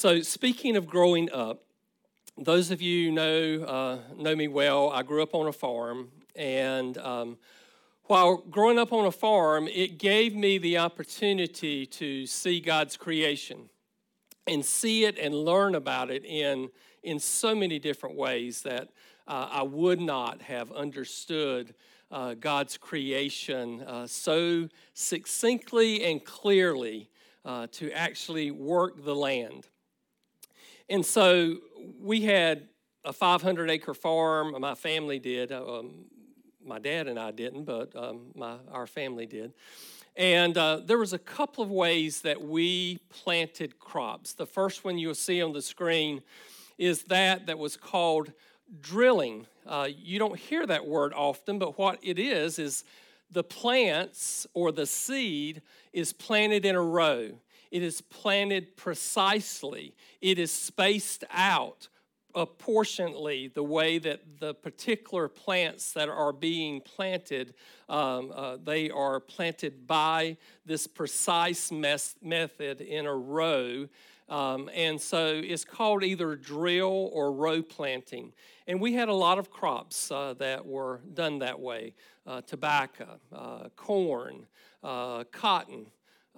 So, speaking of growing up, those of you know uh, know me well. I grew up on a farm, and um, while growing up on a farm, it gave me the opportunity to see God's creation and see it and learn about it in in so many different ways that uh, I would not have understood uh, God's creation uh, so succinctly and clearly uh, to actually work the land. And so we had a 500 acre farm. My family did. Um, my dad and I didn't, but um, my, our family did. And uh, there was a couple of ways that we planted crops. The first one you'll see on the screen is that that was called drilling. Uh, you don't hear that word often, but what it is is the plants or the seed is planted in a row. It is planted precisely. It is spaced out apportionately the way that the particular plants that are being planted um, uh, they are planted by this precise mes- method in a row um, and so it's called either drill or row planting and we had a lot of crops uh, that were done that way uh, tobacco uh, corn uh, cotton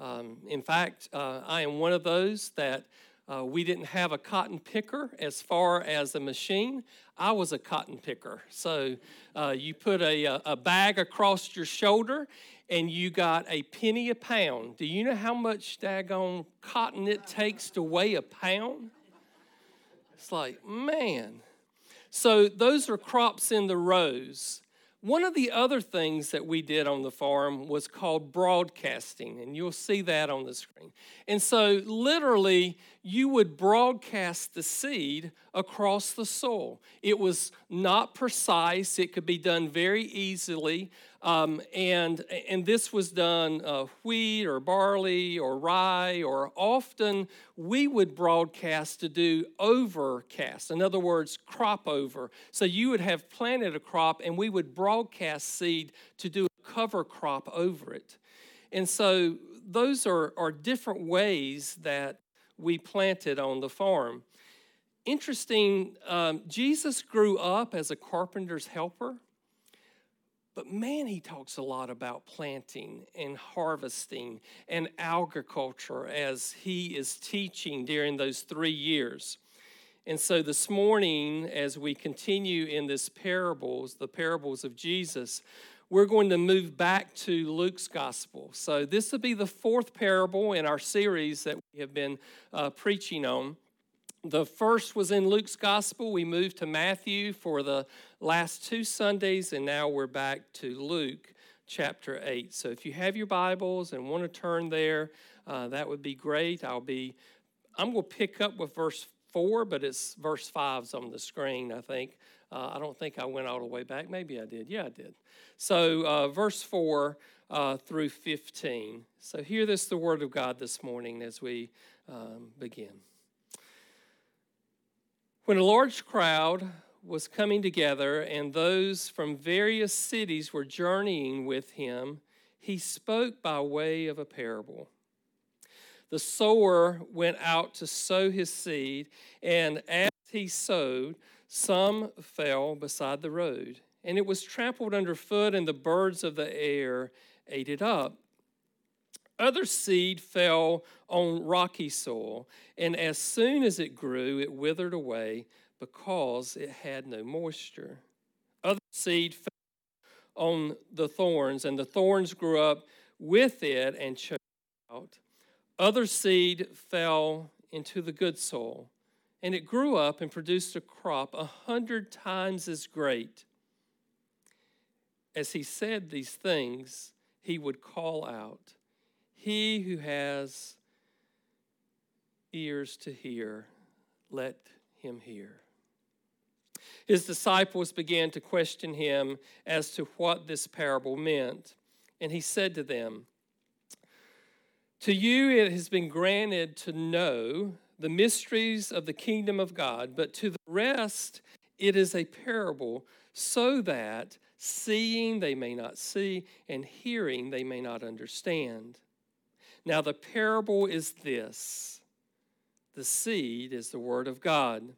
um, in fact, uh, I am one of those that uh, we didn't have a cotton picker as far as a machine. I was a cotton picker. So uh, you put a, a bag across your shoulder and you got a penny a pound. Do you know how much daggone cotton it takes to weigh a pound? It's like, man. So those are crops in the rows. One of the other things that we did on the farm was called broadcasting, and you'll see that on the screen. And so, literally, you would broadcast the seed across the soil. It was not precise, it could be done very easily. Um, and, and this was done uh, wheat or barley or rye, or often we would broadcast to do overcast. In other words, crop over. So you would have planted a crop and we would broadcast seed to do a cover crop over it. And so those are, are different ways that we planted on the farm. Interesting, um, Jesus grew up as a carpenter's helper. But man, he talks a lot about planting and harvesting and agriculture as he is teaching during those three years. And so this morning, as we continue in this parables, the parables of Jesus, we're going to move back to Luke's gospel. So this will be the fourth parable in our series that we have been uh, preaching on. The first was in Luke's gospel. We moved to Matthew for the last two Sundays, and now we're back to Luke chapter 8. So if you have your Bibles and want to turn there, uh, that would be great. I'll be, I'm going to pick up with verse 4, but it's verse 5's on the screen, I think. Uh, I don't think I went all the way back. Maybe I did. Yeah, I did. So, uh, verse 4 uh, through 15. So, hear this, the word of God, this morning as we um, begin. When a large crowd was coming together and those from various cities were journeying with him, he spoke by way of a parable. The sower went out to sow his seed, and as he sowed, some fell beside the road, and it was trampled underfoot, and the birds of the air ate it up. Other seed fell on rocky soil, and as soon as it grew, it withered away because it had no moisture. Other seed fell on the thorns, and the thorns grew up with it and choked out. Other seed fell into the good soil, and it grew up and produced a crop a hundred times as great. As he said these things, he would call out. He who has ears to hear, let him hear. His disciples began to question him as to what this parable meant. And he said to them, To you it has been granted to know the mysteries of the kingdom of God, but to the rest it is a parable, so that seeing they may not see, and hearing they may not understand. Now, the parable is this The seed is the word of God.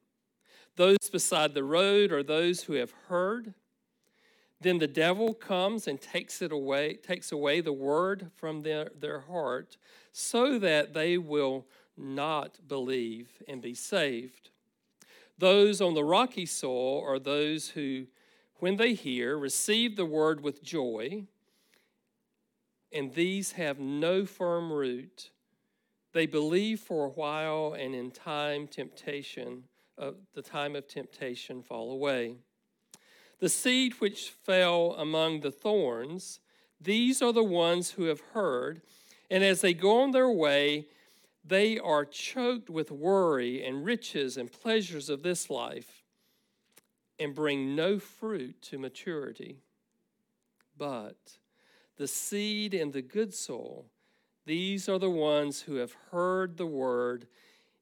Those beside the road are those who have heard. Then the devil comes and takes it away, takes away the word from their, their heart, so that they will not believe and be saved. Those on the rocky soil are those who, when they hear, receive the word with joy, and these have no firm root. They believe for a while, and in time, temptation, uh, the time of temptation, fall away. The seed which fell among the thorns, these are the ones who have heard, and as they go on their way, they are choked with worry and riches and pleasures of this life and bring no fruit to maturity. But the seed and the good soil, these are the ones who have heard the word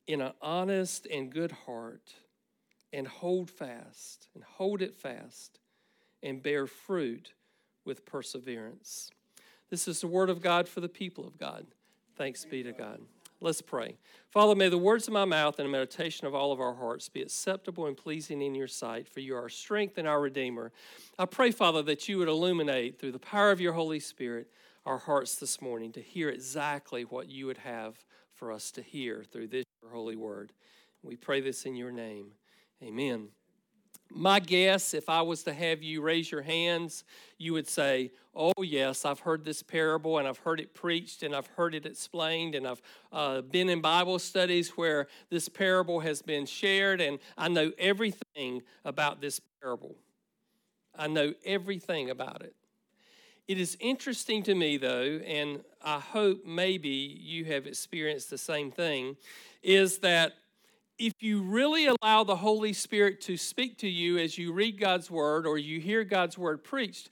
in an honest and good heart and hold fast and hold it fast and bear fruit with perseverance. This is the word of God for the people of God. Thanks be to God. Let's pray. Father, may the words of my mouth and the meditation of all of our hearts be acceptable and pleasing in your sight, for you are our strength and our Redeemer. I pray, Father, that you would illuminate through the power of your Holy Spirit our hearts this morning to hear exactly what you would have for us to hear through this your holy word. We pray this in your name. Amen. My guess, if I was to have you raise your hands, you would say, Oh, yes, I've heard this parable and I've heard it preached and I've heard it explained and I've uh, been in Bible studies where this parable has been shared and I know everything about this parable. I know everything about it. It is interesting to me, though, and I hope maybe you have experienced the same thing, is that if you really allow the Holy Spirit to speak to you as you read God's word or you hear God's word preached,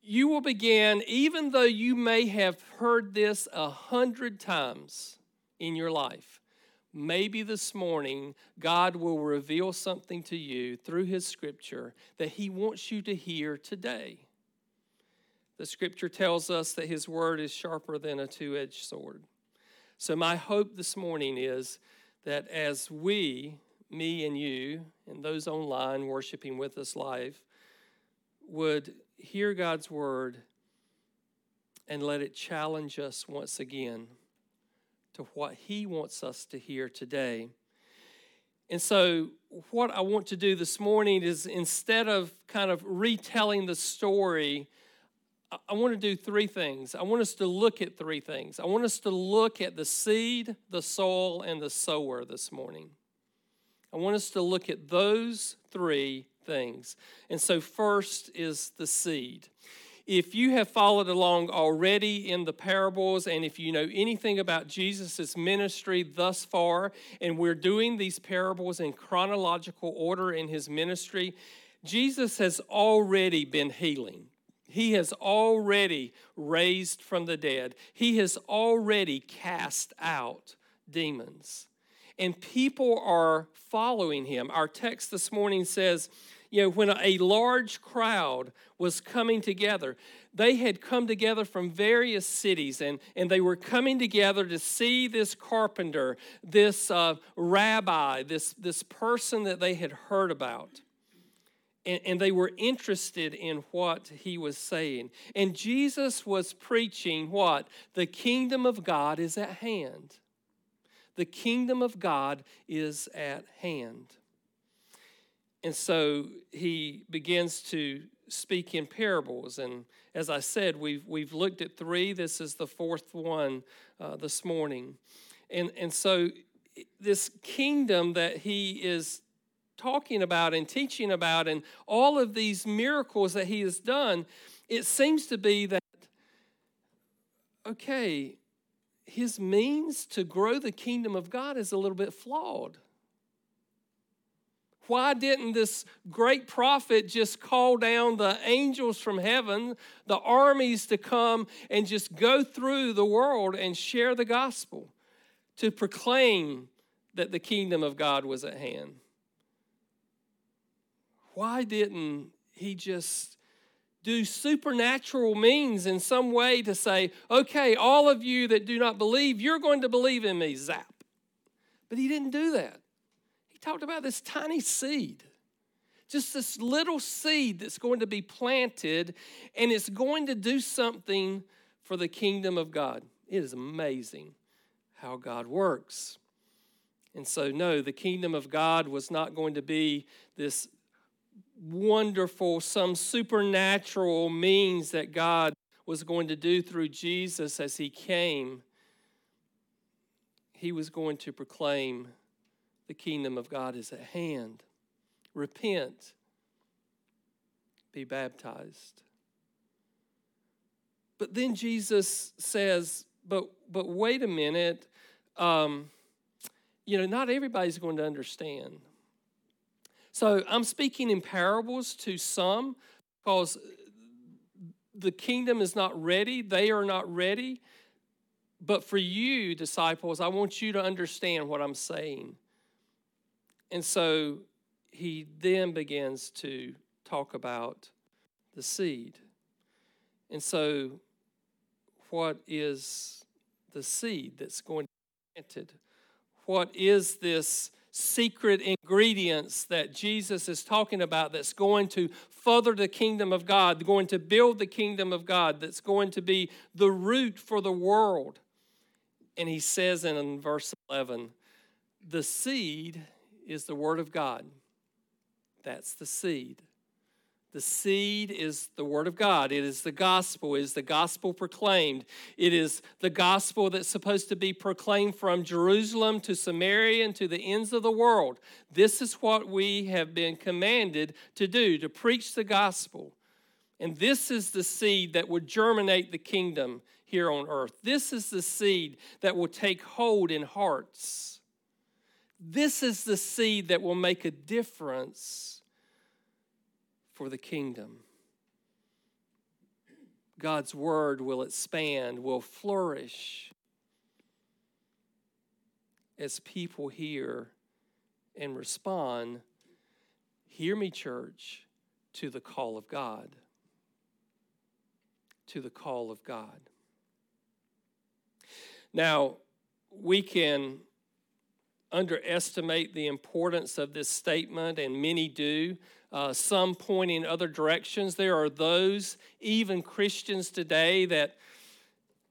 you will begin, even though you may have heard this a hundred times in your life, maybe this morning God will reveal something to you through His scripture that He wants you to hear today. The scripture tells us that His word is sharper than a two edged sword. So, my hope this morning is that as we, me and you, and those online worshiping with us live, would hear God's word and let it challenge us once again to what He wants us to hear today. And so, what I want to do this morning is instead of kind of retelling the story, I want to do three things. I want us to look at three things. I want us to look at the seed, the soil, and the sower this morning. I want us to look at those three things. And so, first is the seed. If you have followed along already in the parables, and if you know anything about Jesus' ministry thus far, and we're doing these parables in chronological order in his ministry, Jesus has already been healing. He has already raised from the dead. He has already cast out demons. And people are following him. Our text this morning says, you know, when a large crowd was coming together, they had come together from various cities and, and they were coming together to see this carpenter, this uh, rabbi, this, this person that they had heard about and, and they were interested in what he was saying. And Jesus was preaching what? The kingdom of God is at hand. The kingdom of God is at hand. And so he begins to speak in parables. And as I said, we've, we've looked at three. This is the fourth one uh, this morning. And, and so this kingdom that he is talking about and teaching about and all of these miracles that he has done, it seems to be that, okay, his means to grow the kingdom of God is a little bit flawed. Why didn't this great prophet just call down the angels from heaven, the armies to come and just go through the world and share the gospel to proclaim that the kingdom of God was at hand? Why didn't he just do supernatural means in some way to say, okay, all of you that do not believe, you're going to believe in me, zap. But he didn't do that. He talked about this tiny seed, just this little seed that's going to be planted and it's going to do something for the kingdom of God. It is amazing how God works. And so, no, the kingdom of God was not going to be this wonderful, some supernatural means that God was going to do through Jesus as he came. He was going to proclaim the kingdom of God is at hand. Repent, be baptized. But then Jesus says, but, but wait a minute. Um, you know, not everybody's going to understand. So I'm speaking in parables to some because the kingdom is not ready, they are not ready. But for you, disciples, I want you to understand what I'm saying. And so he then begins to talk about the seed. And so, what is the seed that's going to be planted? What is this secret ingredients that Jesus is talking about that's going to further the kingdom of God, going to build the kingdom of God, that's going to be the root for the world. And he says in verse 11, the seed is the word of God. That's the seed. The seed is the Word of God. It is the gospel. It is the gospel proclaimed. It is the gospel that's supposed to be proclaimed from Jerusalem to Samaria and to the ends of the world. This is what we have been commanded to do to preach the gospel. And this is the seed that would germinate the kingdom here on earth. This is the seed that will take hold in hearts. This is the seed that will make a difference for the kingdom. God's word will expand, will flourish as people hear and respond. Hear me, church, to the call of God. To the call of God. Now, we can underestimate the importance of this statement, and many do uh, some point in other directions. There are those, even Christians today, that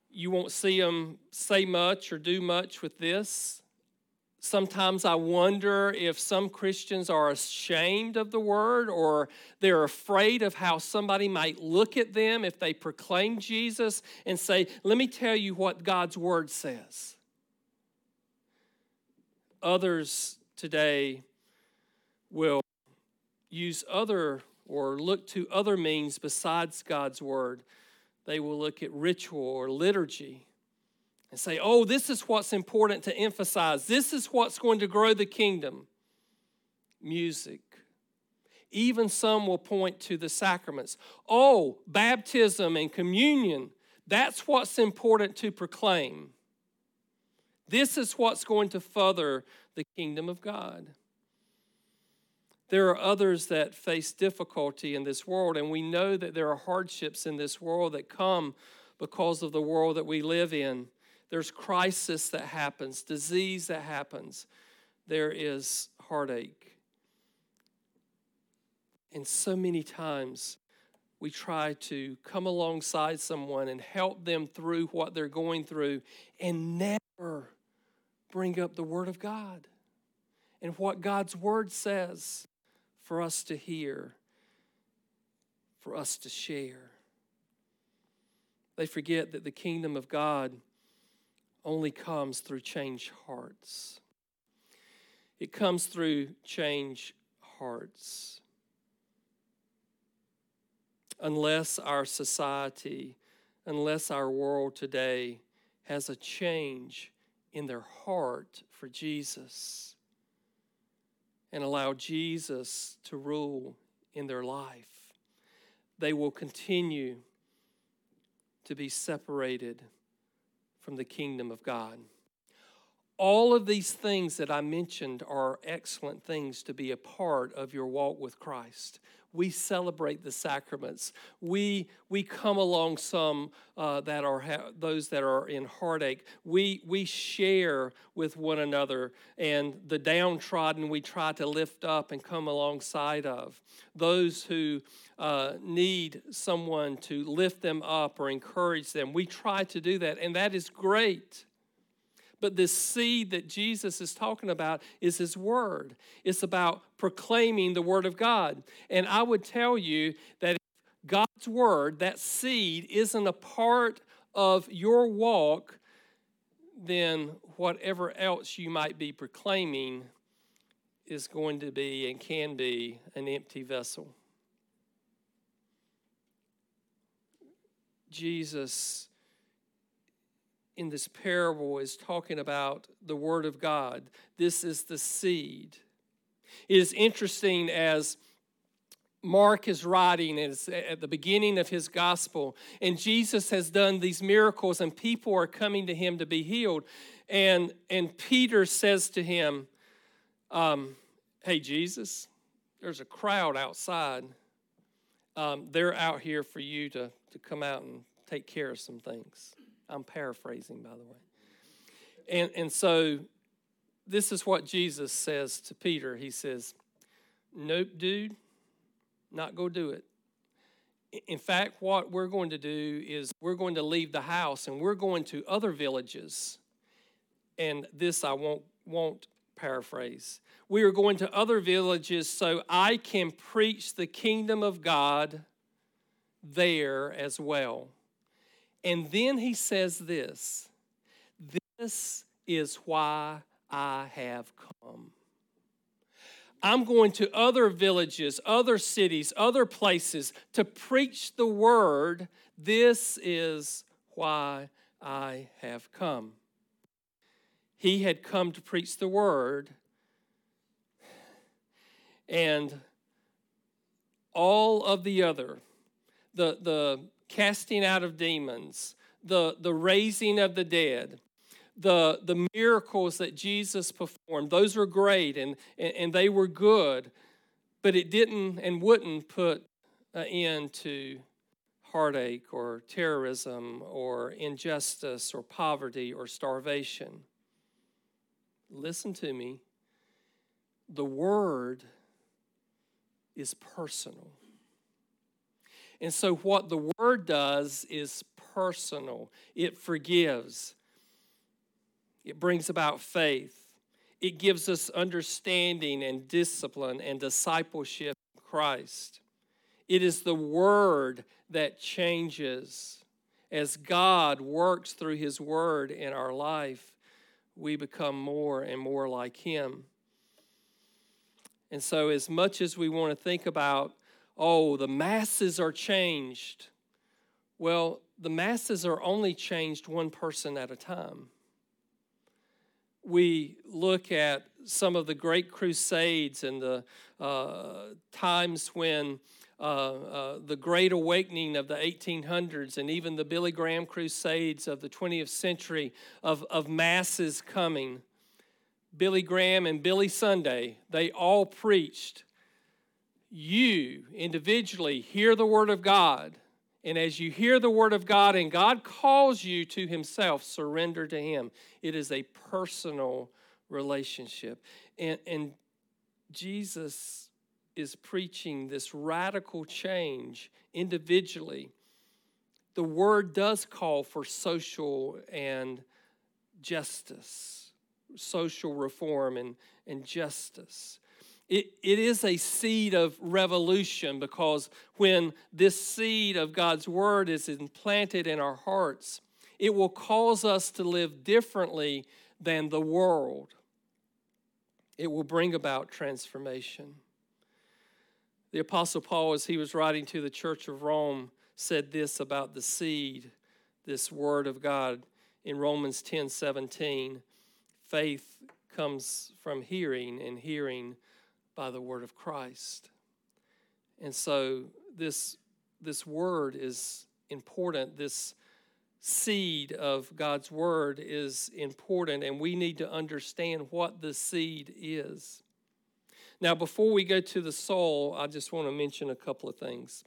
you won't see them say much or do much with this. Sometimes I wonder if some Christians are ashamed of the word or they're afraid of how somebody might look at them if they proclaim Jesus and say, Let me tell you what God's word says. Others today will use other or look to other means besides God's word. They will look at ritual or liturgy and say, oh, this is what's important to emphasize. This is what's going to grow the kingdom. Music. Even some will point to the sacraments. Oh, baptism and communion. That's what's important to proclaim. This is what's going to further the kingdom of God. There are others that face difficulty in this world, and we know that there are hardships in this world that come because of the world that we live in. There's crisis that happens, disease that happens, there is heartache. And so many times we try to come alongside someone and help them through what they're going through and never bring up the Word of God and what God's Word says for us to hear, for us to share. They forget that the kingdom of God only comes through changed hearts. It comes through changed hearts. Unless our society, unless our world today has a change in their heart for Jesus, and allow Jesus to rule in their life, they will continue to be separated from the kingdom of God. All of these things that I mentioned are excellent things to be a part of your walk with Christ. We celebrate the sacraments. We, we come along some uh, that are ha- those that are in heartache. We, we share with one another, and the downtrodden we try to lift up and come alongside of. Those who uh, need someone to lift them up or encourage them, we try to do that, and that is great. But this seed that Jesus is talking about is His Word. It's about proclaiming the Word of God. And I would tell you that if God's Word, that seed, isn't a part of your walk, then whatever else you might be proclaiming is going to be and can be an empty vessel. Jesus in this parable is talking about the Word of God. This is the seed. It is interesting as Mark is writing at the beginning of his gospel, and Jesus has done these miracles, and people are coming to him to be healed. And, and Peter says to him, um, Hey, Jesus, there's a crowd outside. Um, they're out here for you to, to come out and take care of some things. I'm paraphrasing, by the way. And, and so this is what Jesus says to Peter. He says, Nope, dude, not go do it. In fact, what we're going to do is we're going to leave the house and we're going to other villages. And this I won't, won't paraphrase. We are going to other villages so I can preach the kingdom of God there as well. And then he says this This is why I have come. I'm going to other villages, other cities, other places to preach the word. This is why I have come. He had come to preach the word, and all of the other, the, the casting out of demons, the, the raising of the dead, the, the miracles that Jesus performed, those were great and, and they were good, but it didn't and wouldn't put an end to heartache or terrorism or injustice or poverty or starvation. Listen to me. The word is personal. And so, what the word does is personal, it forgives, it brings about faith, it gives us understanding and discipline and discipleship in Christ. It is the word that changes. As God works through His word in our life, we become more and more like Him. And so, as much as we want to think about oh, the masses are changed. Well, the masses are only changed one person at a time. We look at some of the great crusades and the uh, times when uh, uh, the Great Awakening of the 1800s and even the Billy Graham crusades of the 20th century of, of masses coming. Billy Graham and Billy Sunday, they all preached you individually hear the Word of God. And as you hear the Word of God and God calls you to Himself, surrender to Him. It is a personal relationship. And, and Jesus is preaching this radical change individually. The Word does call for social and justice, social reform and, and justice. It, it is a seed of revolution because when this seed of God's word is implanted in our hearts, it will cause us to live differently than the world. It will bring about transformation. The Apostle Paul, as he was writing to the church of Rome, said this about the seed, this word of God in Romans 10 17. Faith comes from hearing, and hearing by the word of Christ. And so this, this word is important. This seed of God's word is important, and we need to understand what the seed is. Now, before we go to the soul, I just want to mention a couple of things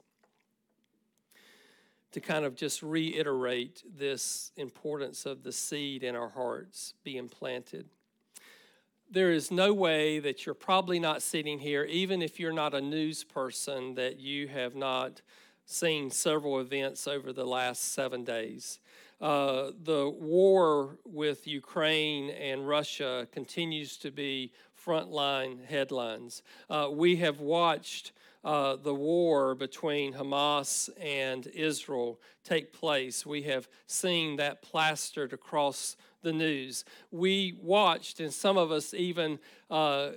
to kind of just reiterate this importance of the seed in our hearts being planted. There is no way that you're probably not sitting here, even if you're not a news person, that you have not seen several events over the last seven days. Uh, the war with Ukraine and Russia continues to be frontline headlines. Uh, we have watched uh, the war between Hamas and Israel take place. We have seen that plastered across the news. We watched, and some of us even uh,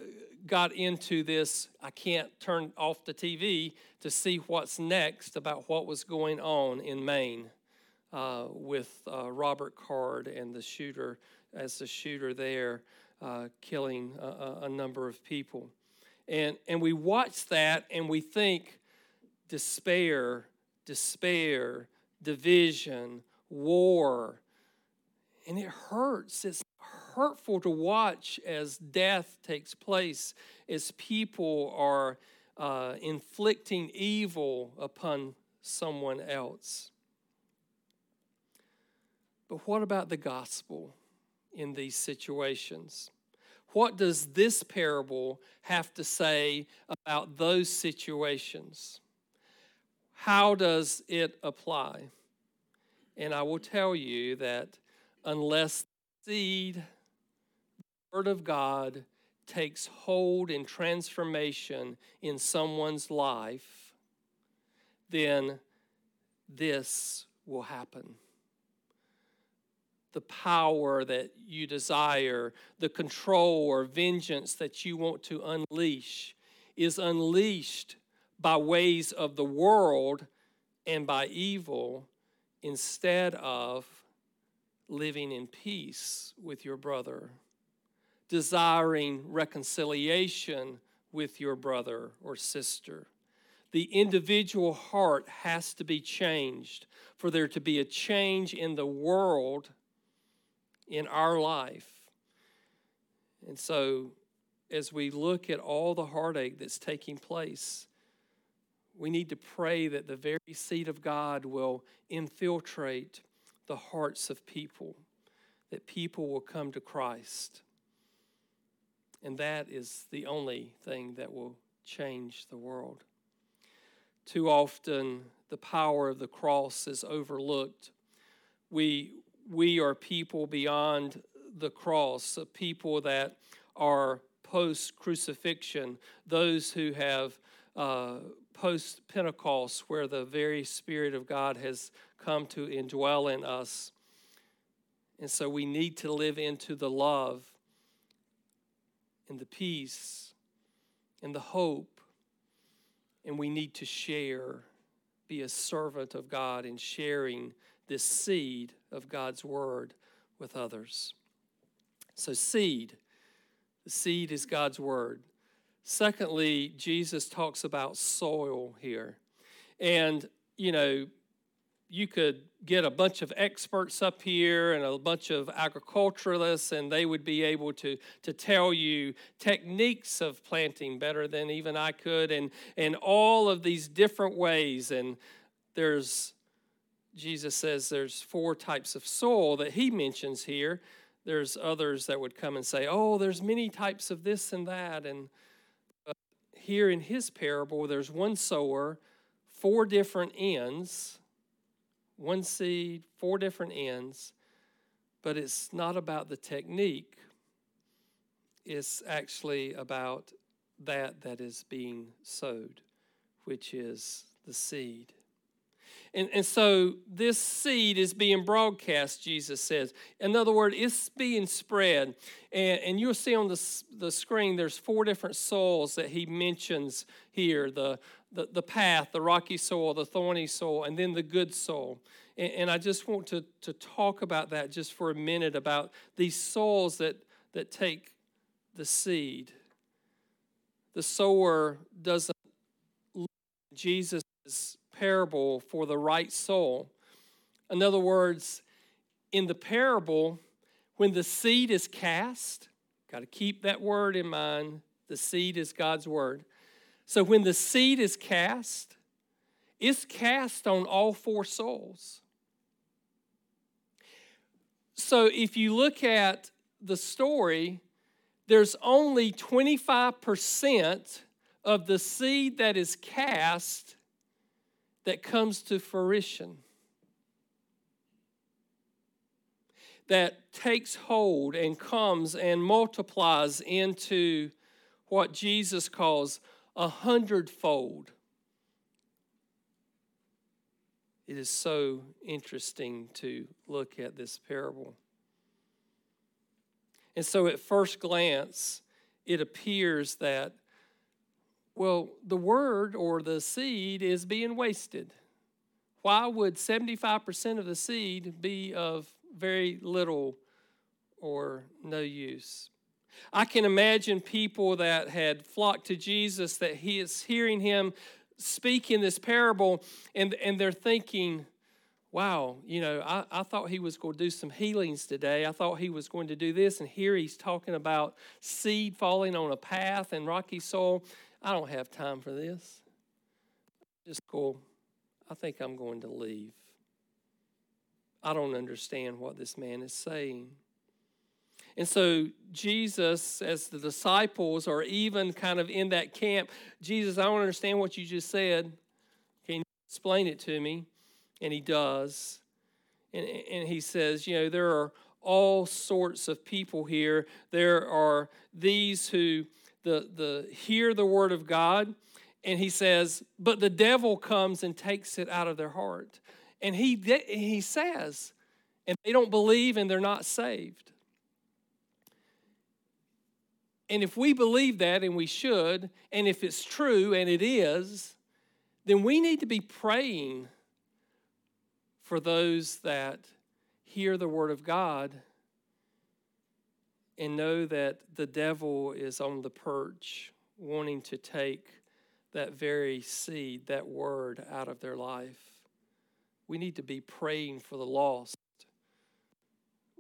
got into this I can't turn off the TV to see what's next about what was going on in Maine uh, with uh, Robert Card and the shooter, as the shooter there, uh, killing a, a, number of people. And, and we watch that and we think despair, despair, division, war. And it hurts. It's hurtful to watch as death takes place, as people are uh, inflicting evil upon someone else. But what about the gospel in these situations? What does this parable have to say about those situations? How does it apply? And I will tell you that unless the seed, the Word of God, takes hold in transformation in someone's life, then this will happen the power that you desire, the control or vengeance that you want to unleash, is unleashed by ways of the world and by evil instead of living in peace with your brother, desiring reconciliation with your brother or sister. The individual heart has to be changed for there to be a change in the world in our life. And so, as we look at all the heartache that's taking place, we need to pray that the very seed of God will infiltrate the hearts of people, that people will come to Christ. And that is the only thing that will change the world. Too often, the power of the cross is overlooked. We, we are people beyond the cross, a people that are post crucifixion, those who have uh, post Pentecost, where the very Spirit of God has come to indwell in us. And so we need to live into the love and the peace and the hope. And we need to share, be a servant of God in sharing this seed of God's word with others. So, seed. The seed is God's word. Secondly, Jesus talks about soil here. And, you know, you could get a bunch of experts up here and a bunch of agriculturalists, and they would be able to, to tell you techniques of planting better than even I could, and, and all of these different ways. And there's Jesus says there's four types of soil that he mentions here. There's others that would come and say, oh, there's many types of this and that. And uh, here in his parable, there's one sower, four different ends, one seed, four different ends. But it's not about the technique, it's actually about that that is being sowed, which is the seed. And, and so this seed is being broadcast, Jesus says. In other words, it's being spread. And, and you'll see on the, the screen, there's four different soils that he mentions here the, the, the path, the rocky soil, the thorny soil, and then the good soil. And, and I just want to, to talk about that just for a minute about these soils that, that take the seed. The sower doesn't Jesus' parable for the right soul. In other words, in the parable, when the seed is cast, got to keep that word in mind. The seed is God's word. So when the seed is cast, it's cast on all four souls. So if you look at the story, there's only 25% of the seed that is cast that comes to fruition. That takes hold and comes and multiplies into what Jesus calls a hundredfold. It is so interesting to look at this parable. And so, at first glance, it appears that, well, the word or the seed is being wasted. Why would 75% of the seed be of very little or no use? I can imagine people that had flocked to Jesus, that he is hearing him speak in this parable, and, and they're thinking, wow, you know, I, I thought he was going to do some healings today. I thought he was going to do this. And here he's talking about seed falling on a path and rocky soil. I don't have time for this. Just go, I think I'm going to leave. I don't understand what this man is saying. And so, Jesus, as the disciples are even kind of in that camp, Jesus, I don't understand what you just said. Can you explain it to me? And he does. And, and he says, you know, there are all sorts of people here. There are these who the, the hear the word of God, and he says, but the devil comes and takes it out of their heart. And he, he says, and they don't believe and they're not saved. And if we believe that, and we should, and if it's true, and it is, then we need to be praying for those that hear the word of God and know that the devil is on the perch, wanting to take that very seed, that word, out of their life. We need to be praying for the lost.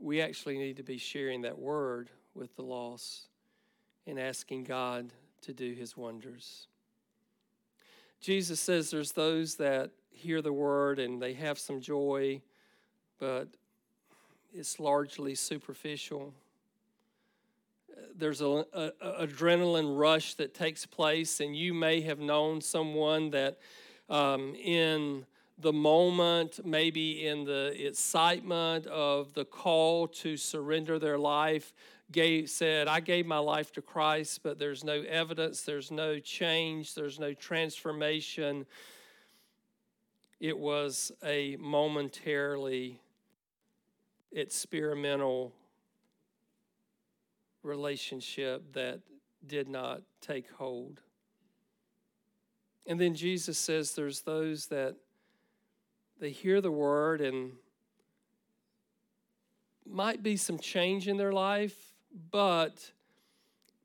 We actually need to be sharing that word with the lost and asking God to do his wonders. Jesus says there's those that hear the word and they have some joy, but it's largely superficial. There's an adrenaline rush that takes place, and you may have known someone that um, in the moment, maybe in the excitement of the call to surrender their life, gave, said, I gave my life to Christ, but there's no evidence, there's no change, there's no transformation. It was a momentarily experimental relationship that did not take hold. And then Jesus says there's those that they hear the word and might be some change in their life, but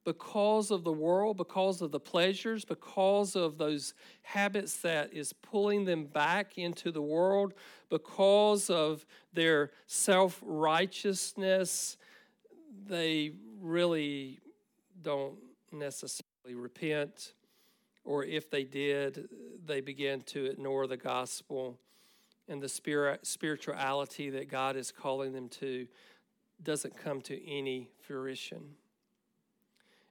because of the world, because of the pleasures, because of those habits that is pulling them back into the world, because of their self righteousness, they really don't necessarily repent. Or if they did, they begin to ignore the gospel and the spirit, spirituality that God is calling them to doesn't come to any fruition.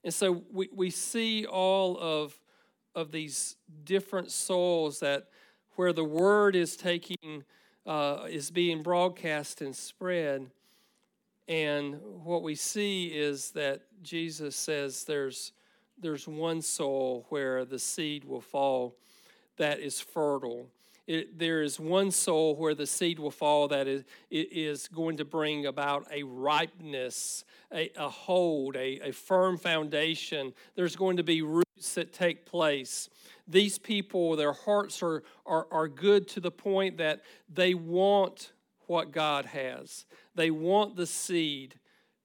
And so we, we see all of, of these different souls that where the word is taking, uh, is being broadcast and spread. And what we see is that Jesus says there's, there's one soul where the seed will fall that is fertile it, there is one soul where the seed will fall that is, is going to bring about a ripeness, a, a hold, a, a firm foundation. There's going to be roots that take place. These people, their hearts are, are, are good to the point that they want what God has. They want the seed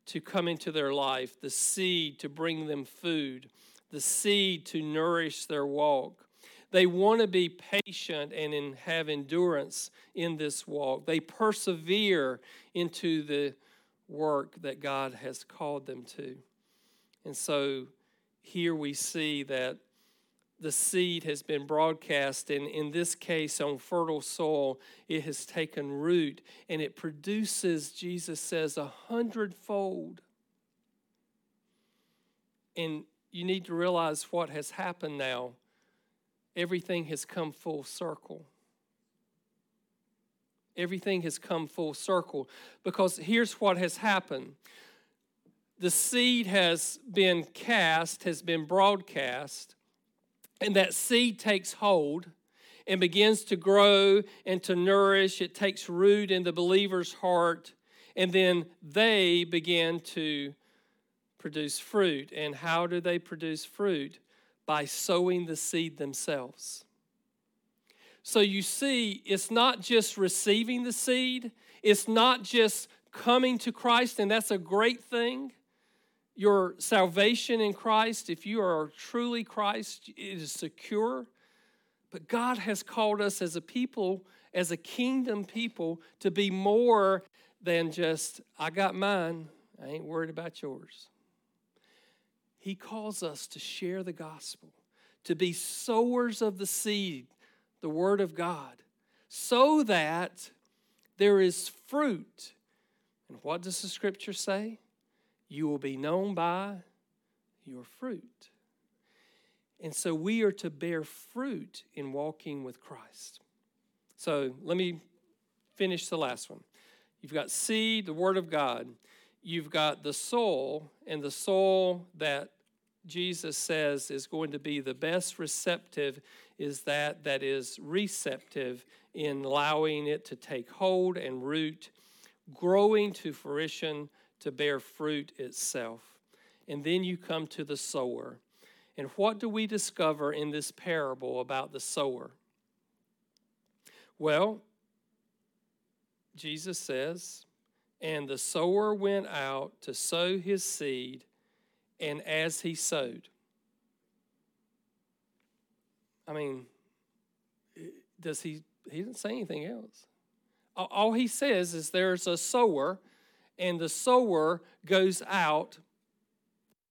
to come into their life, the seed to bring them food, the seed to nourish their walk. They want to be patient and in, have endurance in this walk. They persevere into the work that God has called them to. And so here we see that the seed has been broadcast, and in this case, on fertile soil, it has taken root and it produces, Jesus says, a hundredfold. And you need to realize what has happened now. Everything has come full circle. Everything has come full circle because here's what has happened the seed has been cast, has been broadcast, and that seed takes hold and begins to grow and to nourish. It takes root in the believer's heart, and then they begin to produce fruit. And how do they produce fruit? By sowing the seed themselves. So you see, it's not just receiving the seed, it's not just coming to Christ, and that's a great thing. Your salvation in Christ, if you are truly Christ, it is secure. But God has called us as a people, as a kingdom people, to be more than just, I got mine, I ain't worried about yours. He calls us to share the gospel, to be sowers of the seed, the word of God, so that there is fruit. And what does the scripture say? You will be known by your fruit. And so we are to bear fruit in walking with Christ. So let me finish the last one. You've got seed, the Word of God you've got the soul, and the soul that Jesus says is going to be the best receptive is that that is receptive in allowing it to take hold and root, growing to fruition to bear fruit itself. And then you come to the sower. And what do we discover in this parable about the sower? Well, Jesus says, and the sower went out to sow his seed, and as he sowed, I mean, does he? He didn't say anything else. All he says is there's a sower, and the sower goes out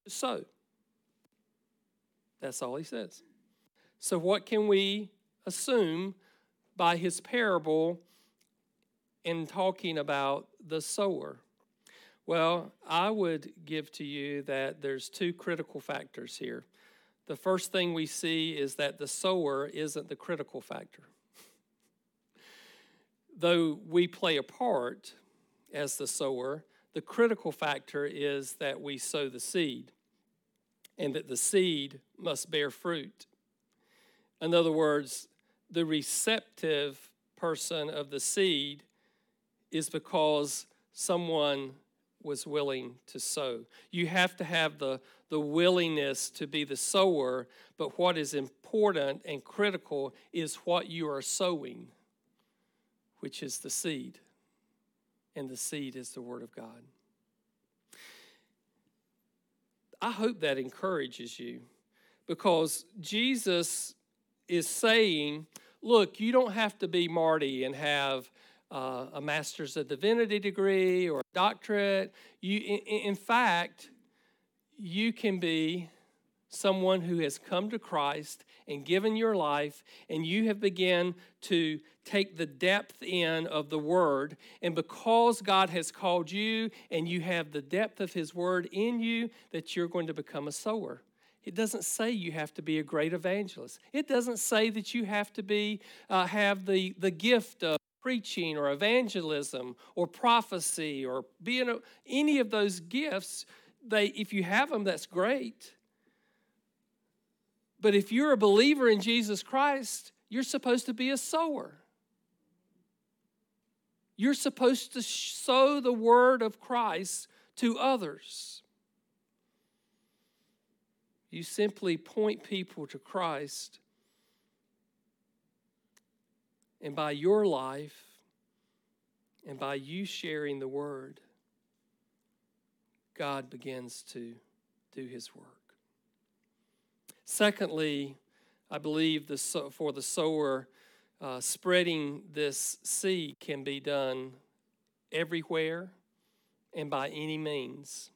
to sow. That's all he says. So, what can we assume by his parable in talking about the sower? Well, I would give to you that there's two critical factors here. The first thing we see is that the sower isn't the critical factor. Though we play a part as the sower, the critical factor is that we sow the seed and that the seed must bear fruit. In other words, the receptive person of the seed is because someone was willing to sow. You have to have the, the willingness to be the sower, but what is important and critical is what you are sowing, which is the seed. And the seed is the Word of God. I hope that encourages you because Jesus is saying, look, you don't have to be Marty and have uh, a master's of divinity degree or a doctorate. You, in, in fact, you can be someone who has come to Christ and given your life, and you have begun to take the depth in of the Word. And because God has called you and you have the depth of His Word in you, that you're going to become a sower. It doesn't say you have to be a great evangelist. It doesn't say that you have to be uh, have the, the gift of preaching or evangelism or prophecy or being a, any of those gifts they if you have them that's great but if you're a believer in jesus christ you're supposed to be a sower. You're supposed to sow the word of christ to others. You simply point people to christ. And by your life and by you sharing the word, God begins to do his work. Secondly, I believe the, for the sower, uh, spreading this seed can be done everywhere and by any means.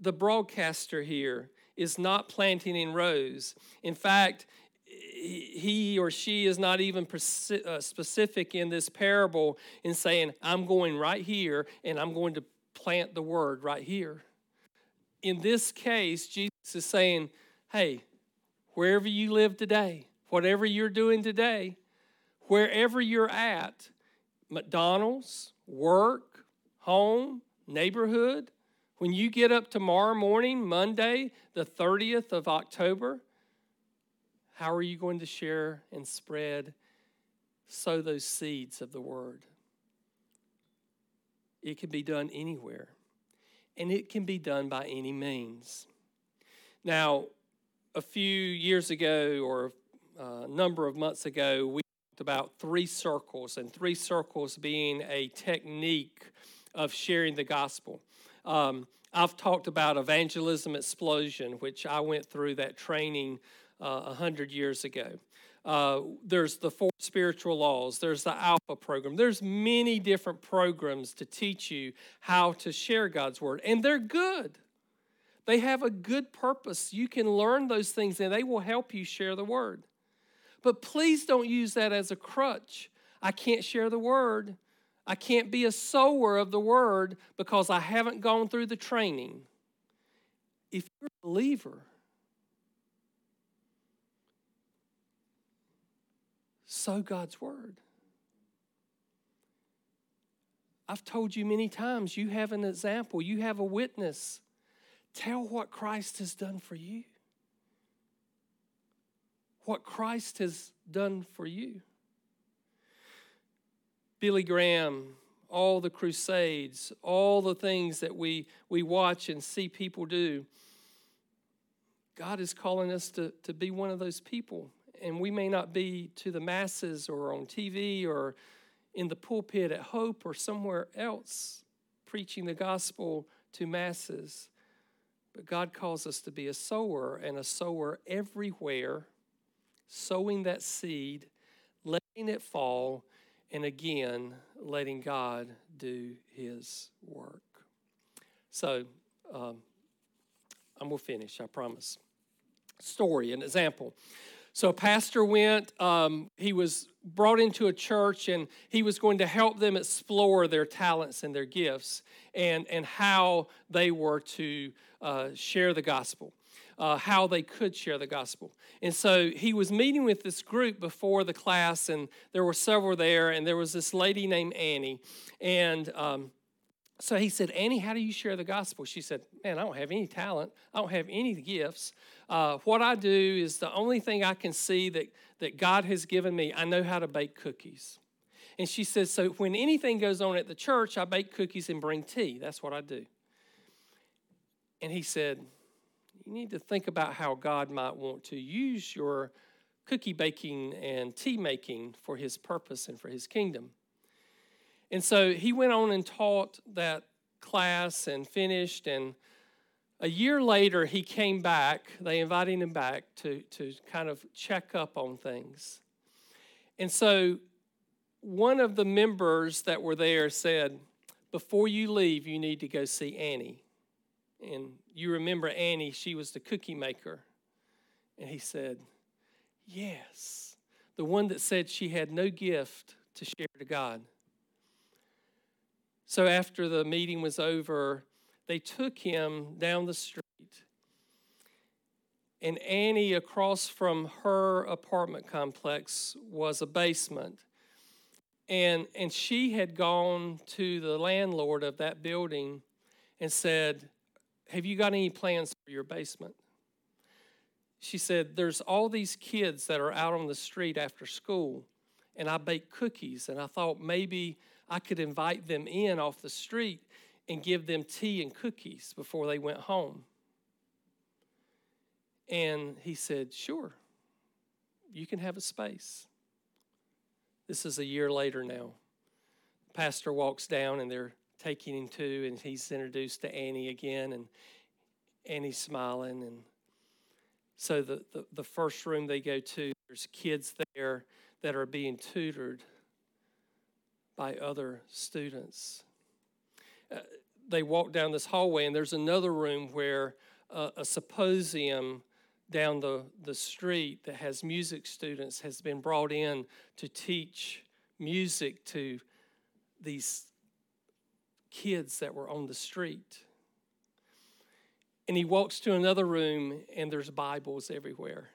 The broadcaster here is not planting in rows. In fact, he or she is not even uh, specific in this parable in saying, I'm going right here and I'm going to plant the word right here. In this case, Jesus is saying, Hey, wherever you live today, whatever you're doing today, wherever you're at, McDonald's, work, home, neighborhood, when you get up tomorrow morning, Monday, the 30th of October, how are you going to share and spread, sow those seeds of the word? It can be done anywhere, and it can be done by any means. Now, a few years ago, or a number of months ago, we talked about three circles, and three circles being a technique of sharing the gospel. Um, I've talked about evangelism explosion, which I went through that training uh, 100 years ago. Uh, there's the four spiritual laws. There's the alpha program. There's many different programs to teach you how to share god's word and they're good. They have a good purpose. You can learn those things and they will help you share the word. But please don't use that as a crutch. I can't share the word. I can't be a sower of the word because i haven't gone through the training. If you're a believer sow God's word. I've told you many times you have an example, you have a witness. Tell what Christ has done for you. What Christ has done for you. Billy Graham, all the crusades, all the things that we, we watch and see people do. God is calling us to, to be one of those people and we may not be to the masses or on TV or in the pulpit at Hope or somewhere else preaching the gospel to masses. But God calls us to be a sower and a sower everywhere, sowing that seed, letting it fall, and again, letting God do his work. So, um, I'm going to finish, I promise. Story, an example. So, pastor went, um, he was brought into a church and he was going to help them explore their talents and their gifts and, and how they were to uh, share the gospel. Uh, how they could share the gospel. And so he was meeting with this group before the class, and there were several there, and there was this lady named Annie. And um, so he said, Annie, how do you share the gospel? She said, Man, I don't have any talent. I don't have any gifts. Uh, what I do is the only thing I can see that, that God has given me, I know how to bake cookies. And she says, So when anything goes on at the church, I bake cookies and bring tea. That's what I do. And he said, You need to think about how God might want to use your cookie baking and tea making for his purpose and for his kingdom. And so he went on and taught that class and finished. And a year later, he came back. They invited him back to, to kind of check up on things. And so one of the members that were there said, Before you leave, you need to go see Annie. And you remember Annie, she was the cookie maker. And he said, Yes, the one that said she had no gift to share to God. So after the meeting was over, they took him down the street. And Annie, across from her apartment complex, was a basement. And, and she had gone to the landlord of that building and said, Have you got any plans for your basement? She said, There's all these kids that are out on the street after school, and I bake cookies, and I thought maybe I could invite them in off the street and give them tea and cookies before they went home. And he said, Sure, you can have a space. This is a year later now. pastor walks down and they're taking him to, and he's introduced to Annie again, and Annie's smiling. And so the, the, the first room they go to, there's kids there that are being tutored by other students. Uh, they walk down this hallway, and there's another room where a, a symposium down the, the street that has music students has been brought in to teach music to these kids that were on the street. And he walks to another room, and there's Bibles everywhere.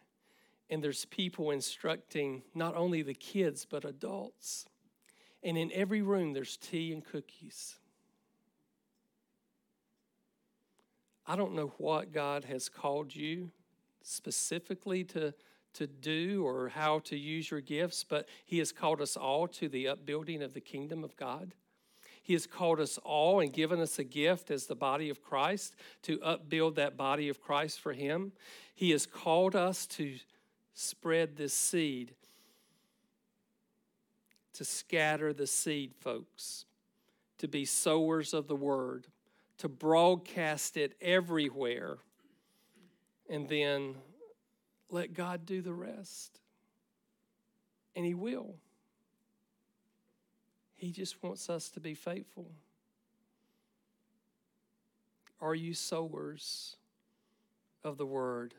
And there's people instructing not only the kids, but adults. And in every room, there's tea and cookies. I don't know what God has called you specifically to, to do or how to use your gifts, but He has called us all to the upbuilding of the kingdom of God. He has called us all and given us a gift as the body of Christ to upbuild that body of Christ for Him. He has called us to spread this seed, to scatter the seed, folks, to be sowers of the word, to broadcast it everywhere, and then let God do the rest. And He will. He just wants us to be faithful. Are you sowers of the word?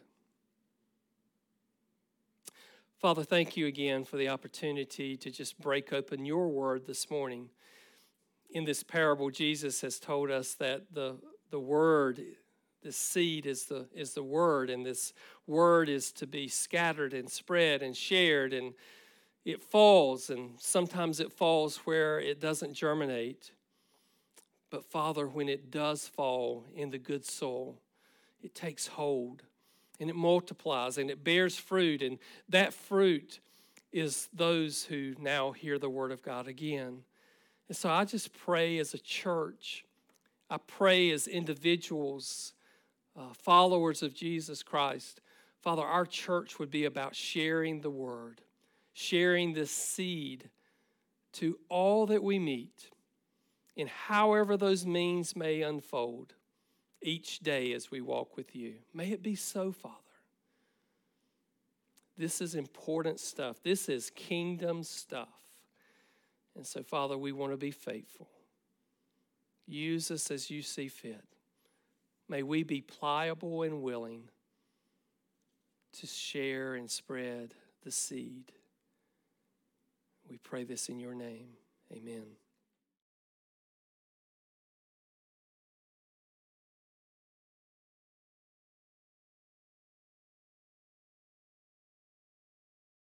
Father, thank you again for the opportunity to just break open your word this morning. In this parable, Jesus has told us that the, the word, the seed is the, is the word, and this word is to be scattered and spread and shared and it falls, and sometimes it falls where it doesn't germinate. But Father, when it does fall in the good soil, it takes hold and it multiplies and it bears fruit. And that fruit is those who now hear the word of God again. And so I just pray as a church, I pray as individuals, uh, followers of Jesus Christ. Father, our church would be about sharing the word sharing this seed to all that we meet in however those means may unfold each day as we walk with you. May it be so, Father. This is important stuff. This is kingdom stuff. And so, Father, we want to be faithful. Use us as you see fit. May we be pliable and willing to share and spread the seed. We pray this in your name. Amen.